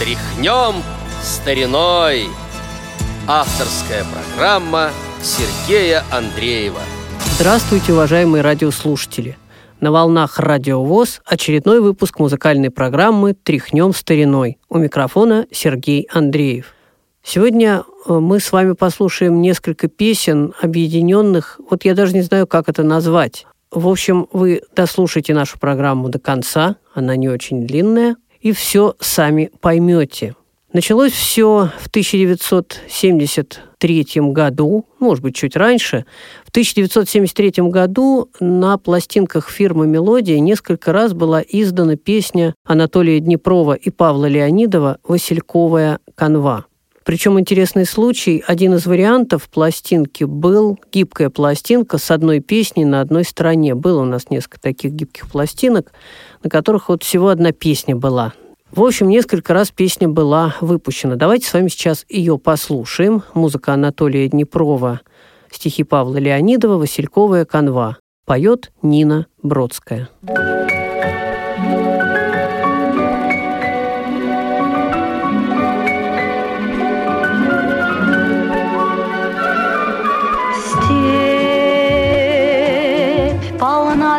Тряхнем стариной Авторская программа Сергея Андреева Здравствуйте, уважаемые радиослушатели! На волнах Радио ВОЗ очередной выпуск музыкальной программы «Тряхнем стариной». У микрофона Сергей Андреев. Сегодня э, мы с вами послушаем несколько песен, объединенных, вот я даже не знаю, как это назвать. В общем, вы дослушайте нашу программу до конца, она не очень длинная, и все сами поймете. Началось все в 1973 году, может быть, чуть раньше. В 1973 году на пластинках фирмы «Мелодия» несколько раз была издана песня Анатолия Днепрова и Павла Леонидова «Васильковая канва». Причем интересный случай, один из вариантов пластинки был гибкая пластинка с одной песней на одной стороне. Было у нас несколько таких гибких пластинок, на которых вот всего одна песня была. В общем, несколько раз песня была выпущена. Давайте с вами сейчас ее послушаем. Музыка Анатолия Днепрова, стихи Павла Леонидова, «Васильковая канва». Поет Нина Бродская. Степь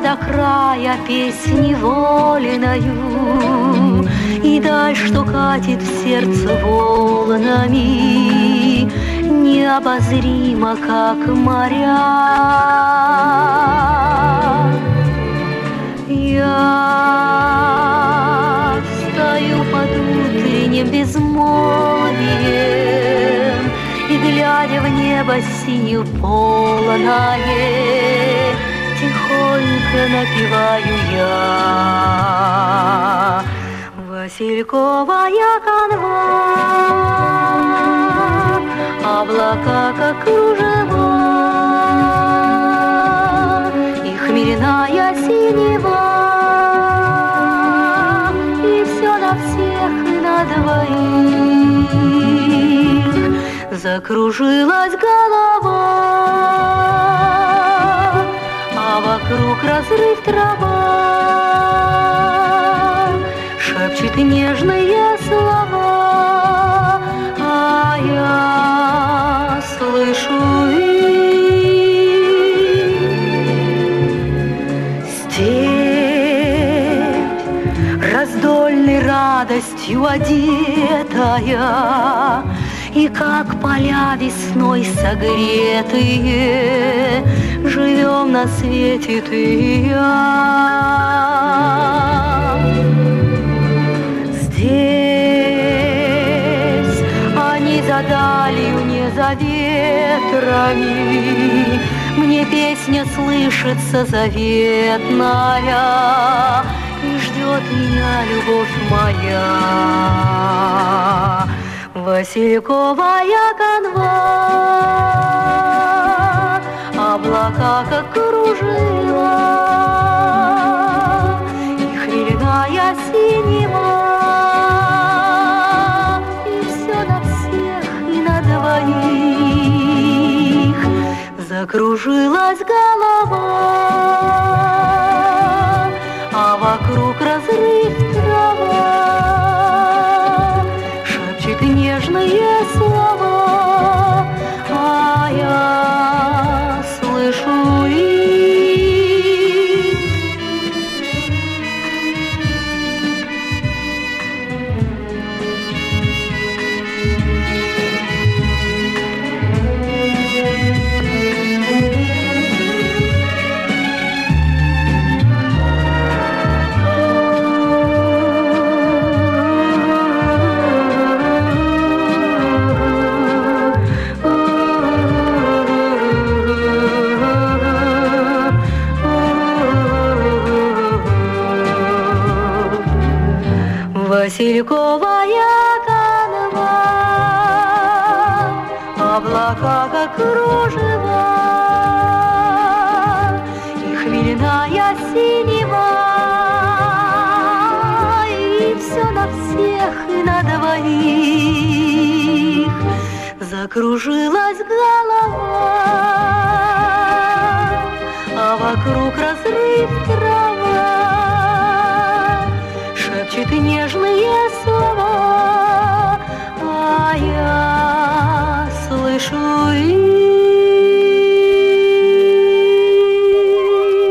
до края песни воленою, и даль, что катит в сердце волнами, Необозримо, как моря. Я стою под утренним безмолвием И, глядя в небо синюю полное, Тихонько напеваю я. Васильковая канва, облака как кружева, и хмельная синева, и все на всех и на двоих. Закружилась голова, вокруг разрыв трава шепчет нежные слова, а я слышу их. Степь, раздольной радостью одетая, и как поля весной согретые, Живем на свете ты и я. Здесь они за далью, не за ветрами, Мне песня слышится заветная, И ждет меня любовь моя. Васильковая канва, облака как кружева, и хмельная синева, и все на всех и на двоих. Закружилась голова, как кружева, и хмельная синева, и все на всех и на двоих закружилась голова, а вокруг разрыв трава шепчет нежные слова.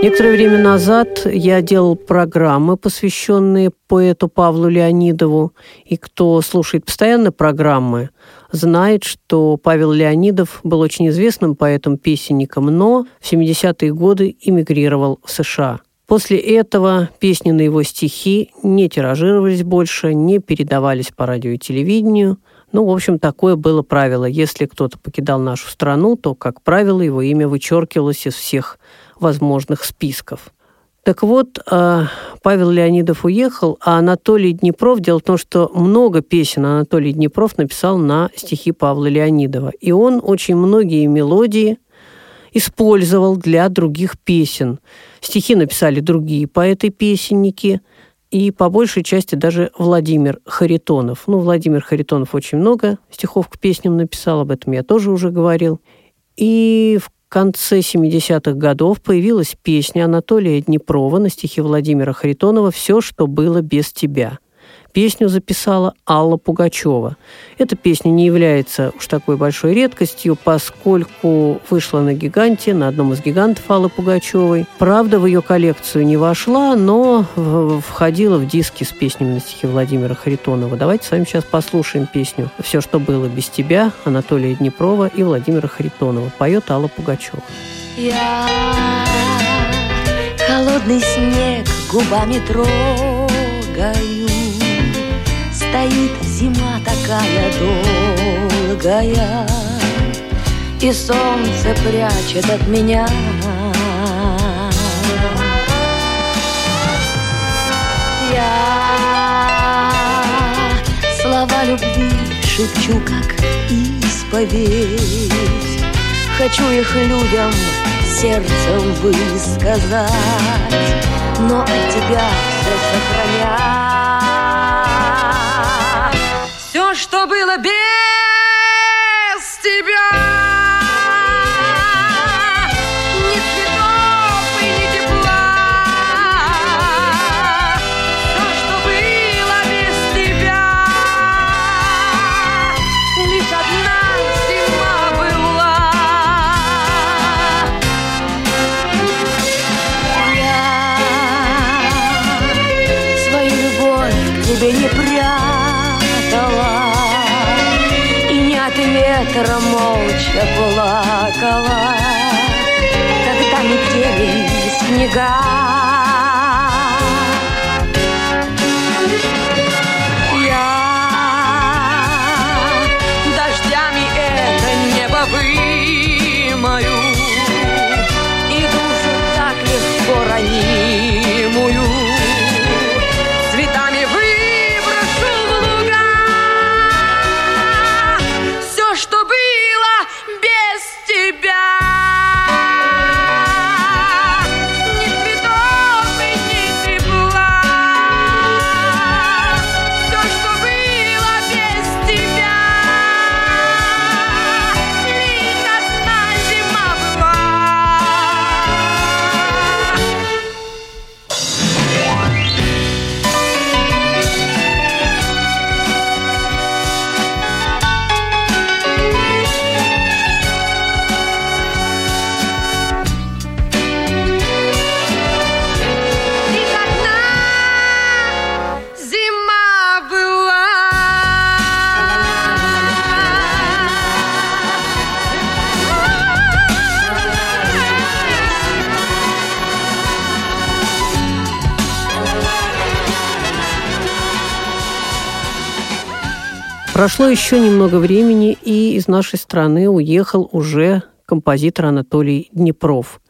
Некоторое время назад я делал программы, посвященные поэту Павлу Леонидову. И кто слушает постоянно программы, знает, что Павел Леонидов был очень известным поэтом-песенником, но в 70-е годы эмигрировал в США – После этого песни на его стихи не тиражировались больше, не передавались по радио и телевидению. Ну, в общем, такое было правило. Если кто-то покидал нашу страну, то, как правило, его имя вычеркивалось из всех возможных списков. Так вот, а, Павел Леонидов уехал, а Анатолий Днепров, дело в том, что много песен Анатолий Днепров написал на стихи Павла Леонидова. И он очень многие мелодии использовал для других песен. Стихи написали другие поэты-песенники, и по большей части даже Владимир Харитонов. Ну, Владимир Харитонов очень много стихов к песням написал, об этом я тоже уже говорил. И в конце 70-х годов появилась песня Анатолия Днепрова на стихи Владимира Харитонова «Все, что было без тебя». Песню записала Алла Пугачева. Эта песня не является уж такой большой редкостью, поскольку вышла на «Гиганте», на одном из гигантов Аллы Пугачевой. Правда, в ее коллекцию не вошла, но входила в диски с песнями на стихи Владимира Харитонова. Давайте с вами сейчас послушаем песню «Все, что было без тебя» Анатолия Днепрова и Владимира Харитонова. Поет Алла Пугачева. Я холодный снег губами трогаю зима такая долгая, И солнце прячет от меня. Я слова любви шепчу, как исповедь. Хочу их людям сердцем высказать, Но от тебя все сохранять. Было без ветра молча плакала, Когда метели снега. Прошло еще немного времени, и из нашей страны уехал уже композитор Анатолий Днепров.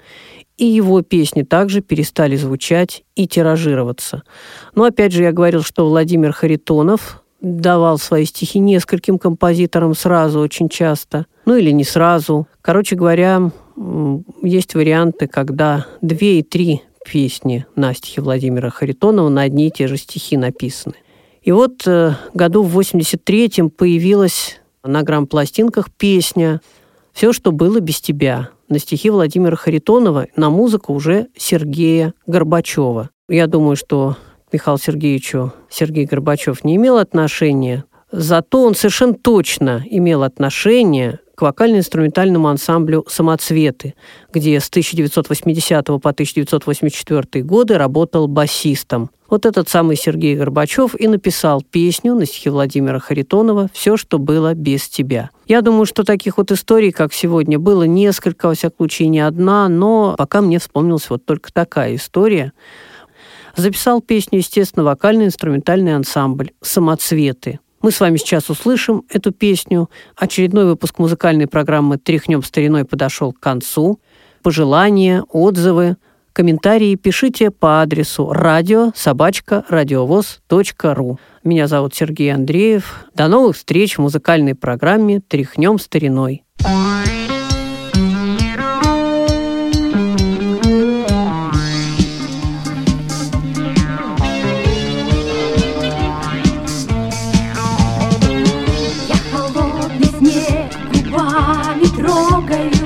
И его песни также перестали звучать и тиражироваться. Но опять же я говорил, что Владимир Харитонов давал свои стихи нескольким композиторам сразу очень часто. Ну или не сразу. Короче говоря, есть варианты, когда две и три песни на стихи Владимира Харитонова на одни и те же стихи написаны. И вот э, году в 83-м появилась на грамм-пластинках песня «Все, что было без тебя» на стихи Владимира Харитонова, на музыку уже Сергея Горбачева. Я думаю, что к Михаилу Сергеевичу Сергей Горбачев не имел отношения, зато он совершенно точно имел отношение к вокально-инструментальному ансамблю «Самоцветы», где с 1980 по 1984 годы работал басистом. Вот этот самый Сергей Горбачев и написал песню на стихи Владимира Харитонова «Все, что было без тебя». Я думаю, что таких вот историй, как сегодня, было несколько, во всяком случае, не одна, но пока мне вспомнилась вот только такая история. Записал песню, естественно, вокально-инструментальный ансамбль «Самоцветы». Мы с вами сейчас услышим эту песню. Очередной выпуск музыкальной программы «Тряхнем стариной» подошел к концу. Пожелания, отзывы – Комментарии пишите по адресу радио. Меня зовут Сергей Андреев. До новых встреч в музыкальной программе «Тряхнем стариной». gayo